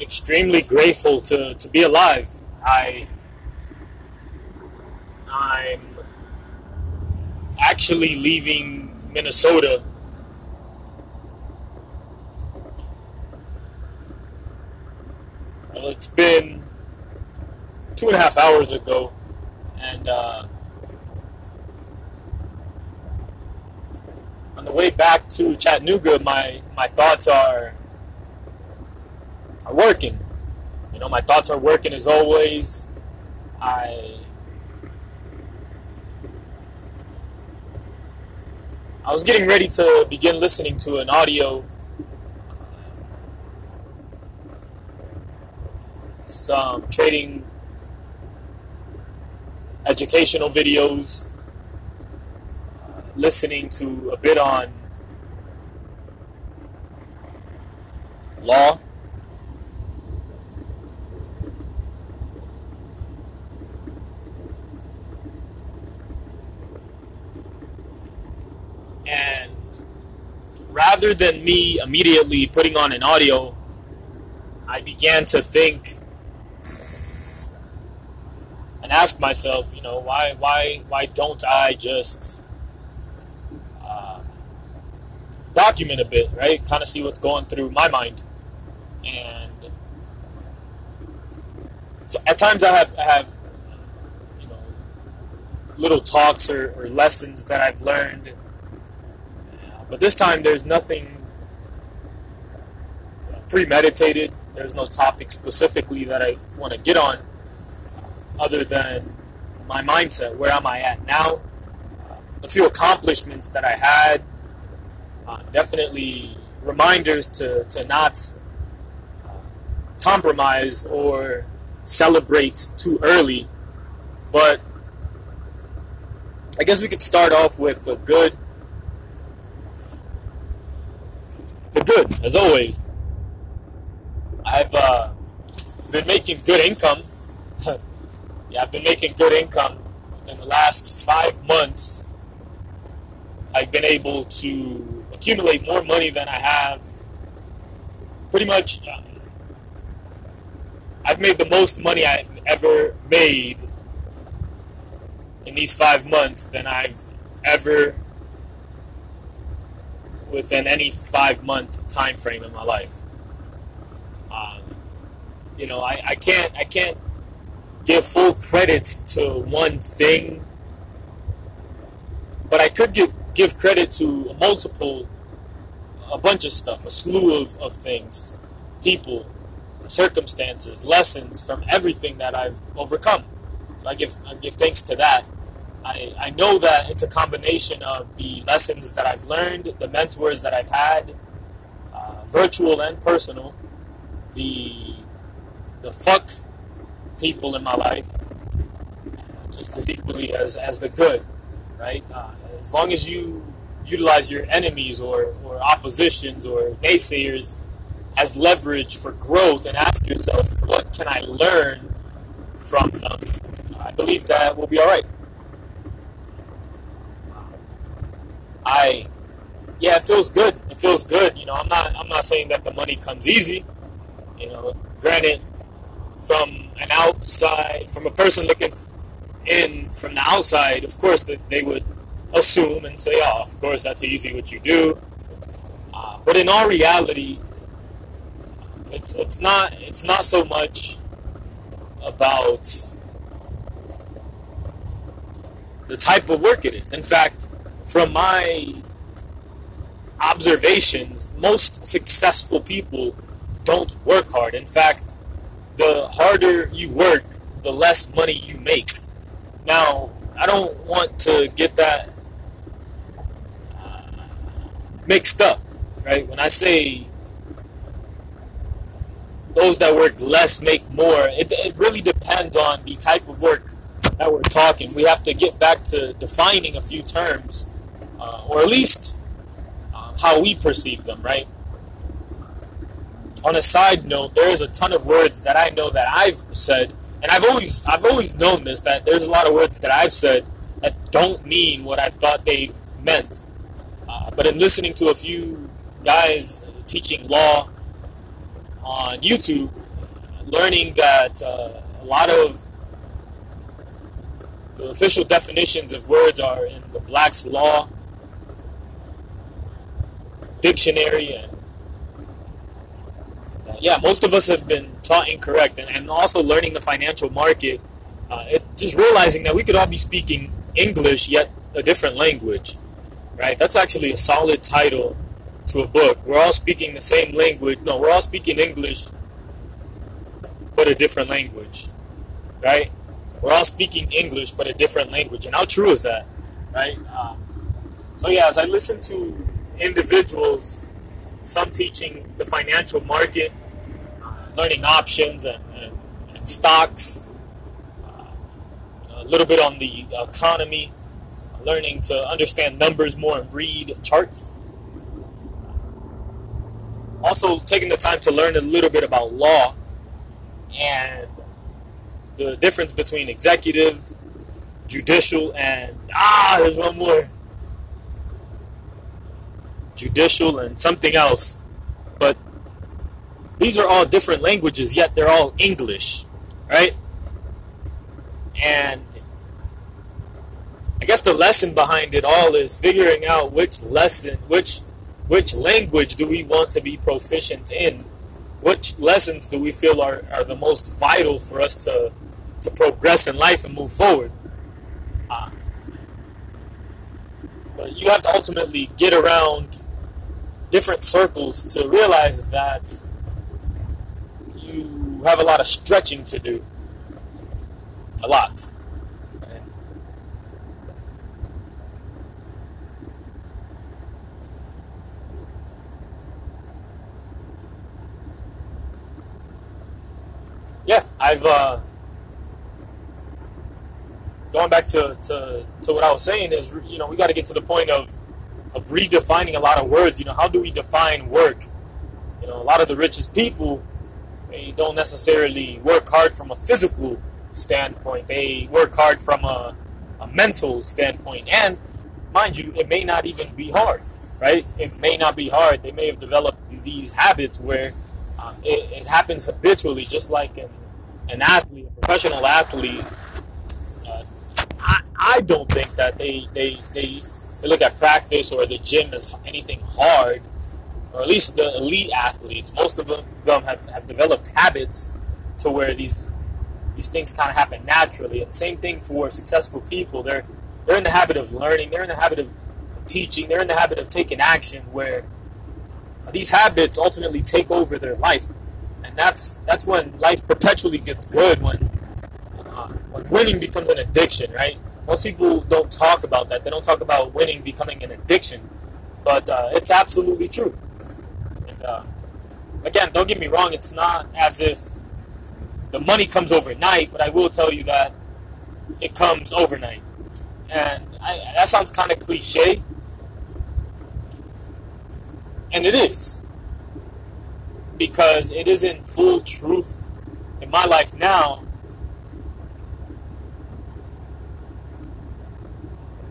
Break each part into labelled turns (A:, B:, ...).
A: extremely grateful to, to be alive. I I'm actually leaving Minnesota well, it's been two and a half hours ago and uh, on the way back to Chattanooga my my thoughts are are working. You know, my thoughts are working as always. I I was getting ready to begin listening to an audio some trading educational videos, listening to a bit on law And rather than me immediately putting on an audio, I began to think and ask myself, you know, why, why, why don't I just uh, document a bit, right? Kind of see what's going through my mind, and so at times I have, I have, you know, little talks or, or lessons that I've learned but this time, there's nothing premeditated. There's no topic specifically that I want to get on, other than my mindset. Where am I at now? a few accomplishments that I had. Uh, definitely reminders to, to not uh, compromise or celebrate too early. But I guess we could start off with a good the good, as always. I've uh, been making good income. yeah, I've been making good income. In the last five months, I've been able to accumulate more money than I have. Pretty much, uh, I've made the most money I've ever made in these five months than I've ever within any five month time frame in my life. Um, you know, I, I can't I can't give full credit to one thing, but I could give give credit to multiple a bunch of stuff, a slew of, of things, people, circumstances, lessons from everything that I've overcome. So I give I give thanks to that. I, I know that it's a combination of the lessons that I've learned, the mentors that I've had, uh, virtual and personal, the the fuck people in my life, just as equally as, as the good, right? Uh, as long as you utilize your enemies or, or oppositions or naysayers as leverage for growth and ask yourself, what can I learn from them? I believe that we'll be all right. I, yeah, it feels good. It feels good. You know, I'm not, I'm not saying that the money comes easy. You know, granted, from an outside, from a person looking in from the outside, of course, that they would assume and say, "Oh, of course, that's easy what you do." Uh, but in all reality, it's it's not it's not so much about the type of work it is. In fact, from my observations, most successful people don't work hard. In fact, the harder you work, the less money you make. Now, I don't want to get that uh, mixed up, right? When I say those that work less make more, it, it really depends on the type of work that we're talking. We have to get back to defining a few terms uh, or at least um, how we perceive them, right? On a side note, there is a ton of words that I know that I've said, and I've always I've always known this that there's a lot of words that I've said that don't mean what I thought they meant. Uh, but in listening to a few guys teaching law on YouTube, learning that uh, a lot of the official definitions of words are in the Black's Law dictionary and uh, yeah, most of us have been taught incorrect, and, and also learning the financial market, uh, it, just realizing that we could all be speaking English yet a different language, right? That's actually a solid title to a book. We're all speaking the same language. No, we're all speaking English, but a different language, right? We're all speaking English, but a different language. And how true is that, right? Um, so yeah, as I listen to individuals, some teaching the financial market, uh, learning options and, and, and stocks, uh, a little bit on the economy, learning to understand numbers more and read charts. Also, taking the time to learn a little bit about law and the difference between executive, judicial, and ah, there's one more judicial and something else. But these are all different languages, yet they're all English, right? And I guess the lesson behind it all is figuring out which lesson, which which language do we want to be proficient in? Which lessons do we feel are, are the most vital for us to, to progress in life and move forward? Uh, but you have to ultimately get around different circles to realize that you have a lot of stretching to do. A lot. Yeah, I've uh, going back to, to, to what I was saying is you know we got to get to the point of of redefining a lot of words. You know, how do we define work? You know, a lot of the richest people, they don't necessarily work hard from a physical standpoint. They work hard from a, a mental standpoint. And mind you, it may not even be hard, right? It may not be hard. They may have developed these habits where um, it, it, happens habitually, just like an, an athlete, a professional athlete. Uh, I, I don't think that they, they, they they look at practice or the gym as anything hard, or at least the elite athletes, most of them, them have, have developed habits to where these these things kind of happen naturally. And same thing for successful people. They're they're in the habit of learning. They're in the habit of teaching. They're in the habit of taking action. Where these habits ultimately take over their life, and that's that's when life perpetually gets good. When uh, when winning becomes an addiction, right? Most people don't talk about that. They don't talk about winning becoming an addiction, but uh, it's absolutely true. And uh, again, don't get me wrong. It's not as if the money comes overnight, but I will tell you that it comes overnight. And I, that sounds kind of cliche, and it is because it isn't full truth in my life now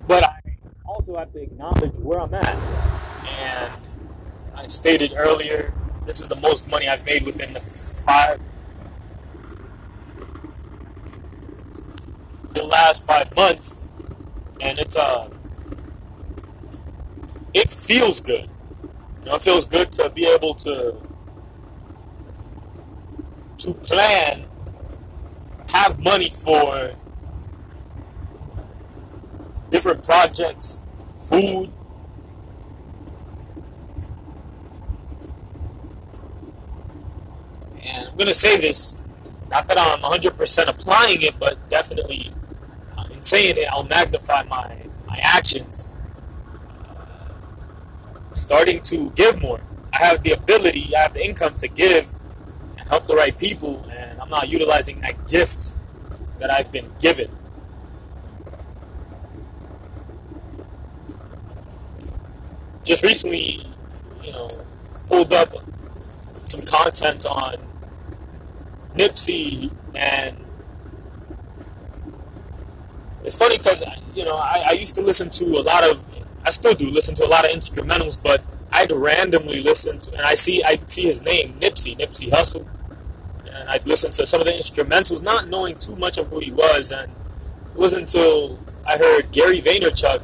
A: But I also have to acknowledge where I'm at. And I stated earlier, this is the most money I've made within the five the last five months. And it's uh it feels good. You know, it feels good to be able to to plan, have money for different projects, food. And I'm going to say this, not that I'm 100% applying it, but definitely uh, in saying it, I'll magnify my, my actions. Uh, starting to give more. I have the ability, I have the income to give and help the right people, and I'm not utilizing that gift that I've been given. Just recently, you know, pulled up some content on Nipsey, and it's funny because you know I, I, used to listen to a lot of, I still do listen to a lot of instrumentals, but I'd randomly listen to, and I see I see his name Nipsey Nipsey Hussle, and I'd listen to some of the instrumentals, not knowing too much of who he was. And it wasn't until I heard Gary Vaynerchuk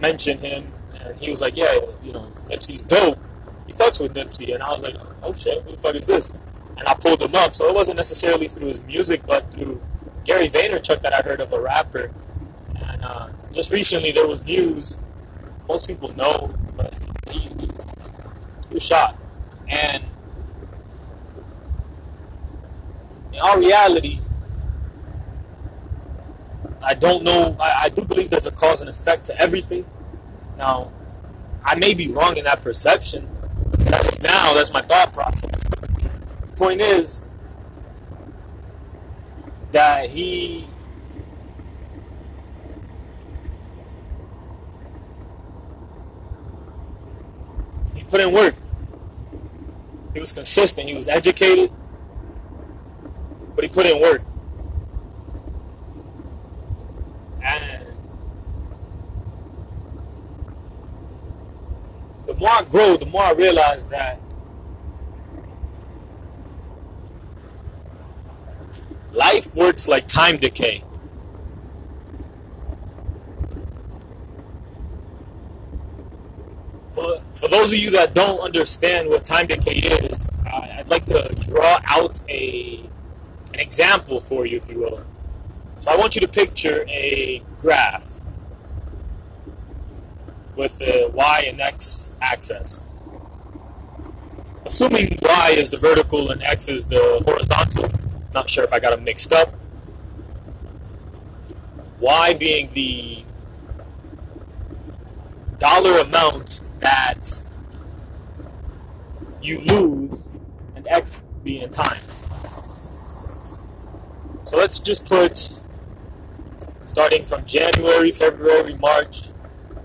A: mention him, and he was like, "Yeah, you know, Nipsey's dope. He fucks with Nipsey," and I was like, "Oh shit, who the fuck is this?" And I pulled him up. So it wasn't necessarily through his music, but through Gary Vaynerchuk that I heard of a rapper. And uh, just recently there was news. Most people know, but he, he was shot, and in all reality, I don't know. I, I, do believe there's a cause and effect to everything. Now, I may be wrong in that perception. That's now, that's my thought process. Point is that he he put in work. He was consistent. He was educated, but he put in work. And the more I grow, the more I realize that life works like time decay. For, for those of you that don't understand what time decay is, I'd like to draw out a an example for you, if you will. So I want you to picture a graph with the y and x axis. Assuming y is the vertical and x is the horizontal, not sure if I got them mixed up. Y being the dollar amount that you lose, and X being time. So let's just put starting from January, February, March,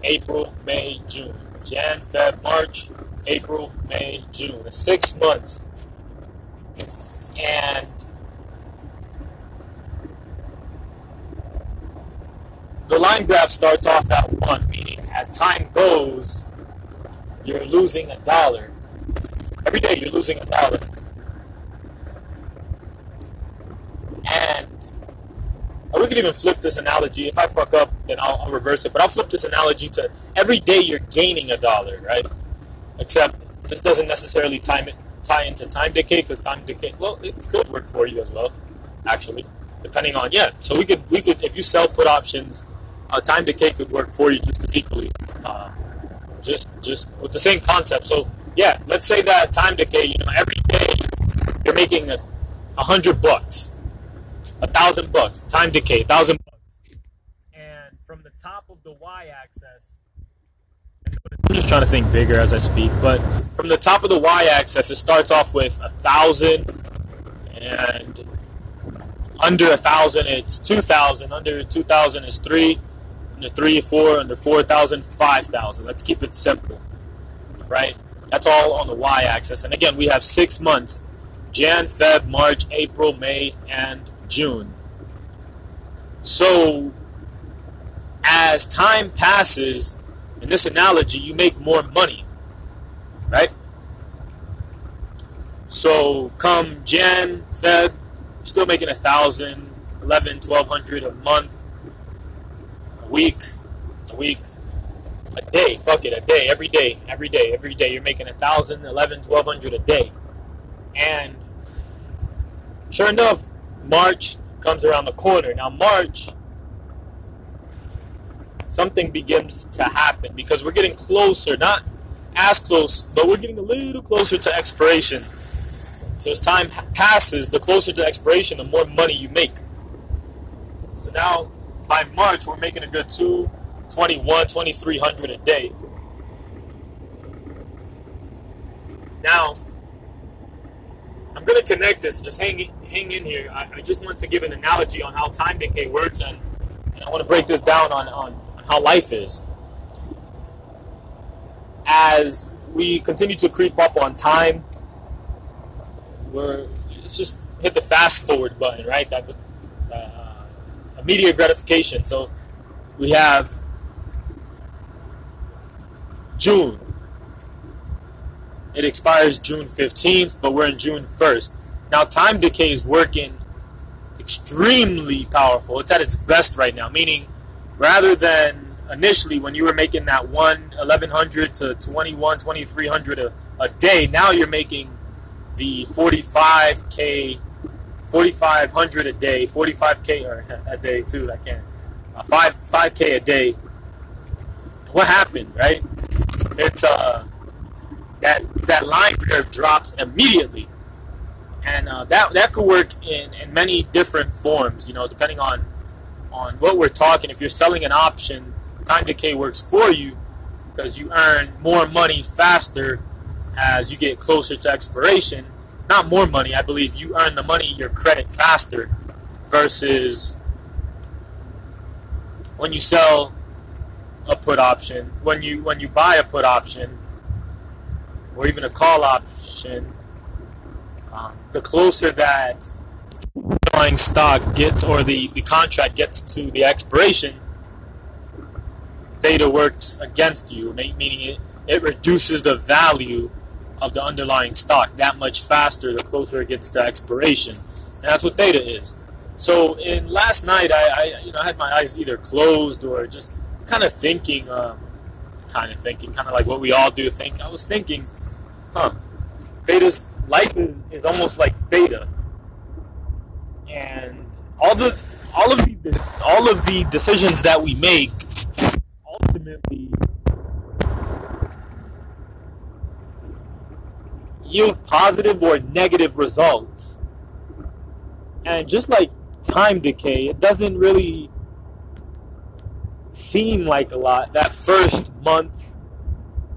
A: April, May, June. Jan, Feb, March, April, May, June. Six months. And the line graph starts off at one, meaning as time goes, you're losing a dollar. Every day you're losing a dollar. And we could even flip this analogy. If I fuck up, then I'll, I'll, reverse it. But I'll flip this analogy to every day you're gaining a dollar, right? Except this doesn't necessarily time it, tie into time decay because time decay. Well, it could work for you as well, actually, depending on yeah. So we could we could if you sell put options, uh, time decay could work for you just as equally, uh, just just with the same concept. So yeah, let's say that time decay. You know, every day you're making a hundred bucks a thousand bucks. Time decay, a thousand bucks. And from the top of the y-axis, I'm just trying to think bigger as I speak, but from the top of the y-axis, it starts off with a thousand, and under a thousand, it's two thousand. Under two thousand is three. Under three, four. Under four thousand, five thousand. Let's keep it simple, right? That's all on the y-axis. And again, we have six months: Jan, Feb, March, April, May, and June. So, as time passes, in this analogy, you make more money, right? So, come Jan, Feb, still making a thousand, eleven, twelve hundred a month, a week, a week, a day. Fuck it, a day, every day, every day, every day. You're making a thousand, eleven, twelve hundred a day, and sure enough, March comes around the corner. Now, March, something begins to happen because we're getting closer, not as close, but we're getting a little closer to expiration. So as time passes, the closer to expiration, the more money you make. So now, by March, we're making a good two, 21, 2300 a day. Now, I'm going to connect this. Just hang, hang in here. I, I, just want to give an analogy on how time decay works, and, and I want to break this down on, on, how life is. As we continue to creep up on time, we're let's just hit the fast forward button, right? That uh, immediate gratification. So we have June, it expires June 15th, but we're in June 1st. Now, time decay is working extremely powerful. It's at its best right now, meaning rather than initially when you were making that 1 1100 to 21 2300 a, a day, now you're making the 45k 4500 a day, 45k or a day too, I can't. Uh, 5 5k a day. What happened, right? It's uh that that line curve drops immediately and uh, that that could work in, in many different forms. You know, depending on on what we're talking. If you're selling an option, time decay works for you because you earn more money faster as you get closer to expiration. Not more money, I believe you earn the money your credit faster versus when you sell a put option, when you when you buy a put option or even a call option, the closer that underlying stock gets or the, the contract gets to the expiration, theta works against you, meaning it, it reduces the value of the underlying stock that much faster the closer it gets to expiration. And that's what theta is. So in last night, I, I you know I had my eyes either closed or just kind of thinking, um, kind of thinking, kind of like what we all do. Think I was thinking, huh? Theta's life is, is almost like theta, and all the all of the all of the decisions that we make ultimately yield positive or negative results. And just like time decay, it doesn't really seem like a lot. That first month,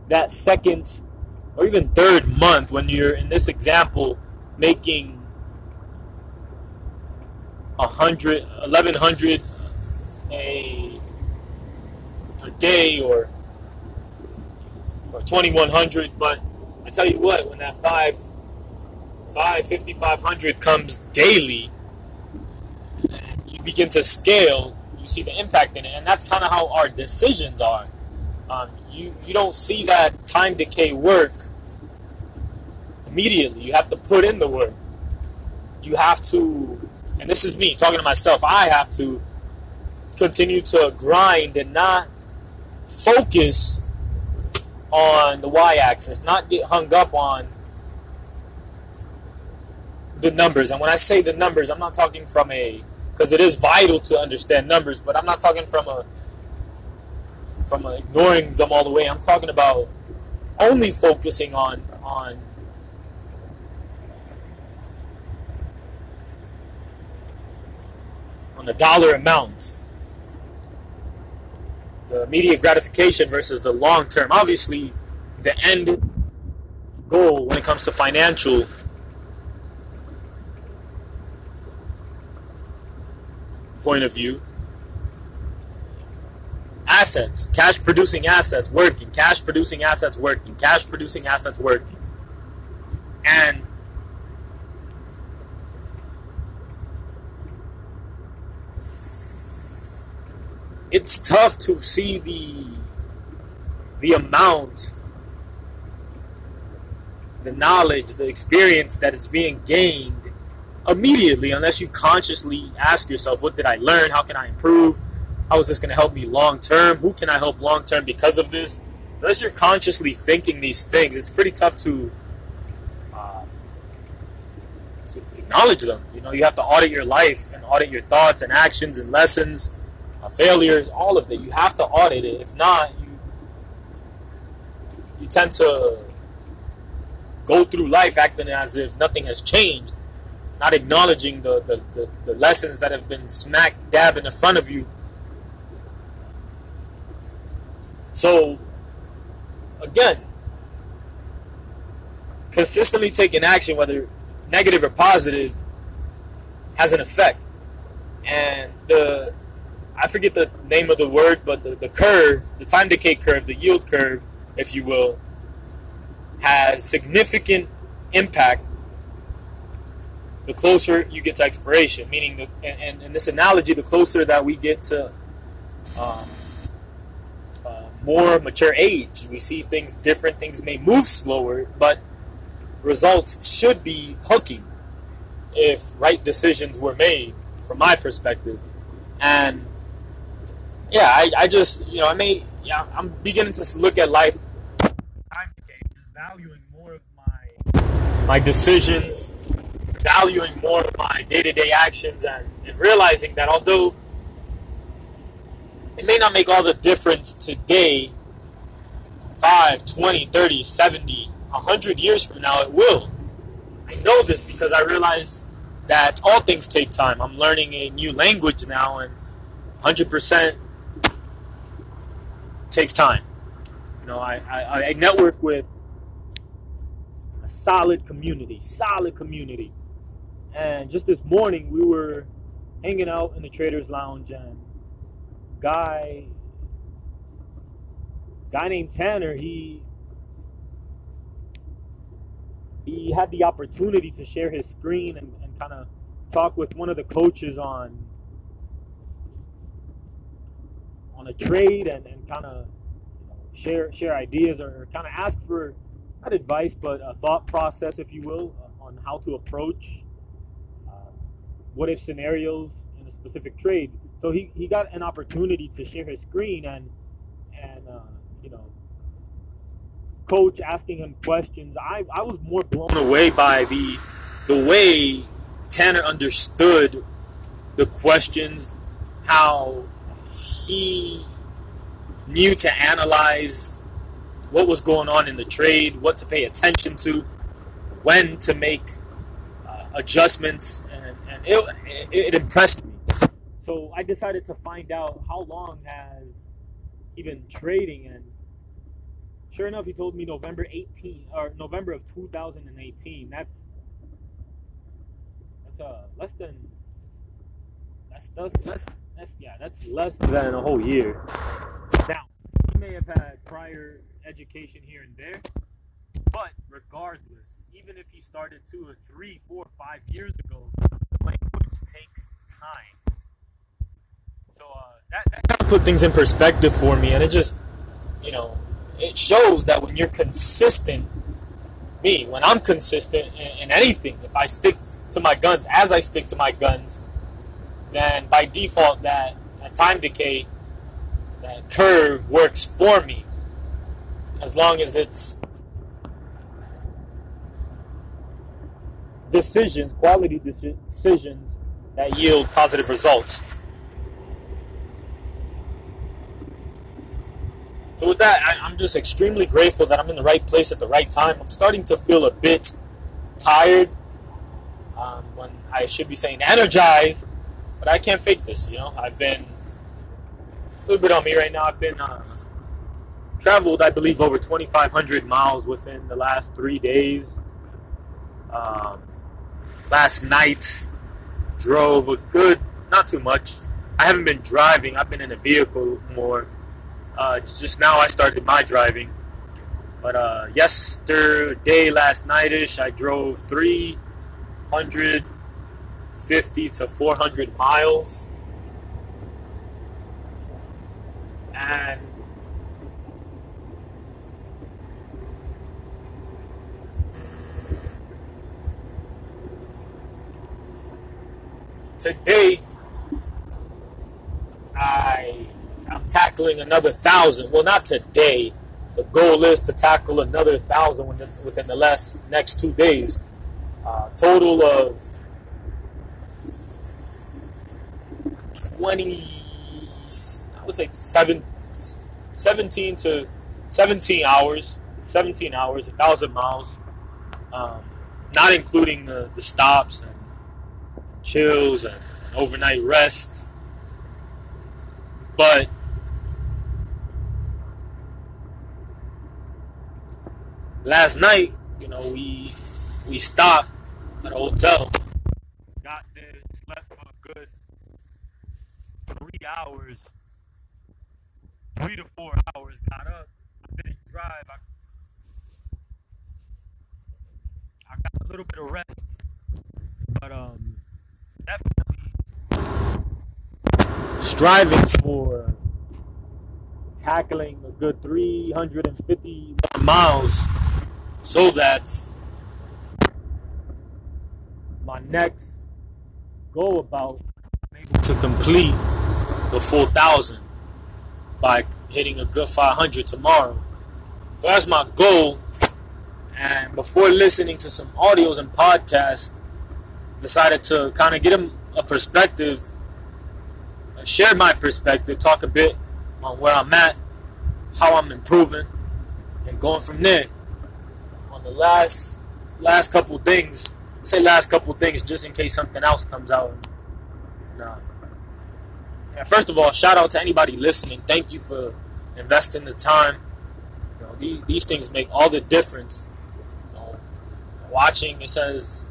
A: that second or even third month when you're in this example making a hundred, eleven hundred a a day or or twenty one hundred. But I tell you what, when that five five fifty five hundred comes daily, you begin to scale. You see the impact in it, and that's kind of how our decisions are. Um, you you don't see that time decay work immediately. You have to put in the work. You have to, and this is me talking to myself, I have to continue to grind and not focus on the y axis, not get hung up on the numbers. And when I say the numbers, I'm not talking from a because it is vital to understand numbers, but I'm not talking from a from a ignoring them all the way. I'm talking about only focusing on on on the dollar amount. The immediate gratification versus the long term. Obviously, the end goal when it comes to financial point of view assets cash producing assets working cash producing assets working cash producing assets working and it's tough to see the the amount the knowledge the experience that is being gained immediately unless you consciously ask yourself what did i learn? How can i improve? How is this going to help me long term who can i help long term because of this? Unless you're consciously thinking these things it's pretty tough to, uh, to acknowledge them. You know you have to audit your life and audit your thoughts and actions and lessons failures, all of that. You have to audit it. If not, you you tend to go through life acting as if nothing has changed, not acknowledging the, the, the, the lessons that have been smack dab in the front of you. So, again, consistently taking action, whether negative or positive, has an effect. And the I forget the name of the word, but the, the curve, the time decay curve, the yield curve, if you will, has significant impact the closer you get to expiration. Meaning, the, and, in this analogy, the closer that we get to um, uh, more mature age, we see things different. Things may move slower, but results should be hooking if right decisions were made, from my perspective. And yeah, I, I just you know I may yeah I'm beginning to look at life. Valuing more of my my decisions, valuing more of my day to day actions, and, and realizing that although it may not make all the difference today 5 20 30 70 100 years from now it will. I know this because i realize that all things take time. I'm learning a new language now and 100% takes time. You know i, I, I network with a solid community solid community. And just this morning we were hanging out in the traders lounge and guy guy named Tanner, he he had the opportunity to share his screen and, and kind of talk with one of the coaches on trade and, and kind of share share ideas or, or kind of ask for not advice but a thought process, if you will, on how to approach uh, what if scenarios in a specific trade. So he, he got an opportunity to share his screen and and uh, you know coach asking him questions. I, I was more blown away by the the way Tanner understood the questions, how he knew to analyze what was going on in the trade, what to pay attention to, when to make uh, adjustments, and, and it, it, it impressed me. So I decided to find out how long has he been trading, and sure enough, he told me November 18 or November of 2018. That's that's uh less than that's that's less that's yeah that's less than a whole year. Now he may have had prior education here and there, but regardless, even if he started two or three, four, five years ago, the language takes time. So uh, that, that kind of put things in perspective for me, and it just, you know, it shows that when you're consistent, me, when I'm consistent in, in anything, if I stick to my guns as I stick to my guns, then by default that, time decay, that curve works for me. As long as it's decisions, quality decisions that yield positive results. So with that, I, am just extremely grateful that I'm in the right place at the right time. I'm starting to feel a bit tired um, when I should be saying energized, but I can't fake this. You know, I've been a little bit on me right now. I've been uh, traveled, I believe, over 2,500 miles within the last three days. Um, last night, drove a good, not too much. I haven't been driving. I've been in a vehicle more uh, just now I started my driving. But uh, yesterday, last nightish, I drove 350 to 400 miles. And today, I I'm tackling another thousand. Well, not today. The goal is to tackle another thousand within, within the last next two days. Uh, total of 20, I would say seven, 17 to 17 hours, 17 hours, a thousand miles, um, not including the, the stops and chills and overnight rest. But last night, you know, we we stopped at a hotel. Got there, slept for a good three hours, three to four hours. Got up, I didn't drive. I, I got a little bit of rest, but um, definitely striving for tackling a good 350 miles so that my next go about to complete the full thousand by hitting a good 500 tomorrow. So that's my goal. And before listening to some audios and podcasts, decided to kind of get a perspective, uh, share my perspective, talk a bit on where I'm at, how I'm improving, and going from there. On the last last couple things, say last couple things just in case something else comes out. First of all, shout out to anybody listening. Thank you for investing the time. You know, these, these things make all the difference. You know, watching, it says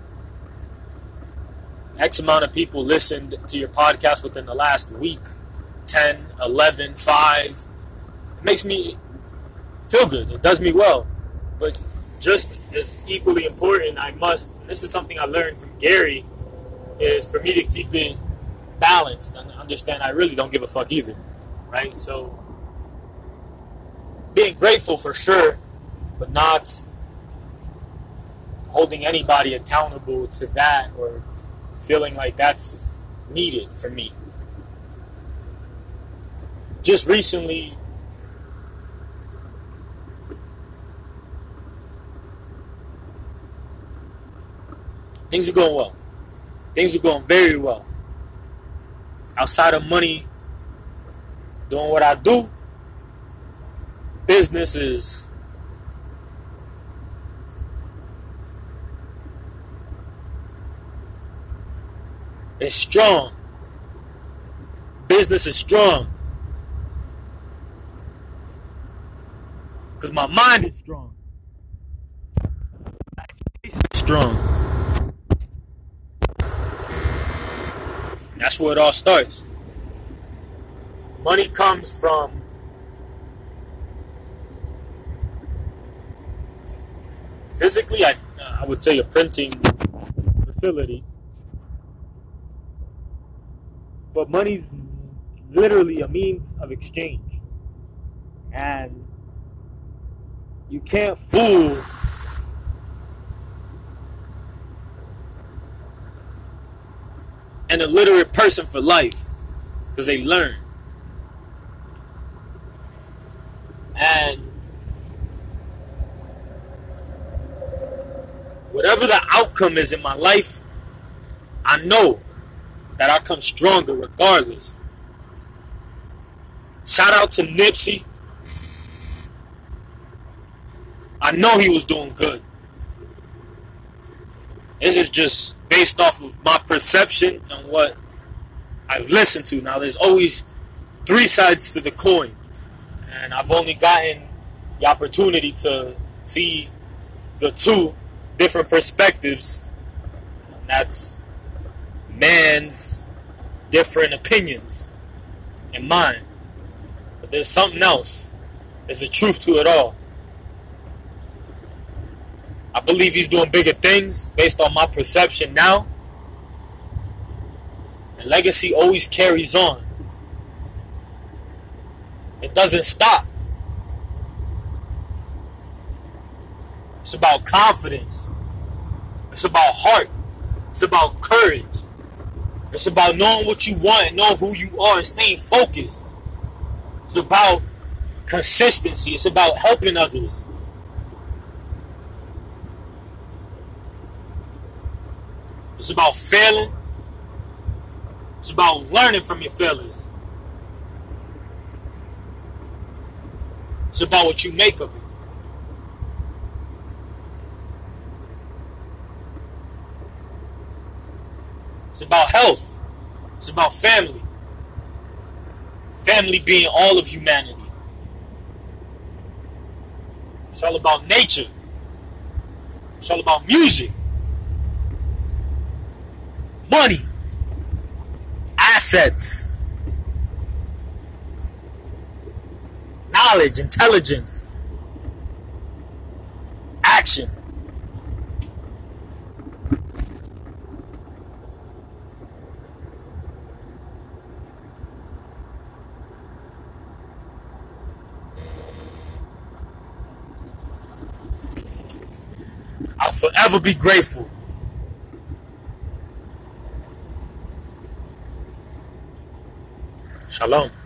A: X amount of people listened to your podcast within the last week 10, 11, 5. It makes me feel good. It does me well. But just as equally important, I must, this is something I learned from Gary, is for me to keep it balanced and understand I really don't give a fuck either. Right? So, being grateful for sure, but not holding anybody accountable to that or feeling like that's needed for me. Just recently, things are going well. Things are going very well. Outside of money, doing what I do, business is is strong. Business is strong. Because my mind is strong. strong. Where it all starts. Money comes from physically, I, I would say a printing facility. But money's literally a means of exchange. And you can't fool an illiterate person for life because they learn. And whatever the outcome is in my life, I know that I come stronger regardless. Shout out to Nipsey. I know he was doing good. This is just based off of my perception and what I've listened to. Now, there's always three sides to the coin, and I've only gotten the opportunity to see the two different perspectives. And that's man's different opinions and mine. But there's something else. There's a truth to it all. I believe he's doing bigger things based on my perception now. And legacy always carries on. It doesn't stop. It's about confidence. It's about heart. It's about courage. It's about knowing what you want knowing who you are and staying focused. It's about consistency. It's about helping others. It's about failing. It's about learning from your failures. It's about what you make of it. It's about health. It's about family. Family being all of humanity. It's all about nature. It's all about music. Money, assets, knowledge, intelligence, action. I'll forever be grateful Shalom.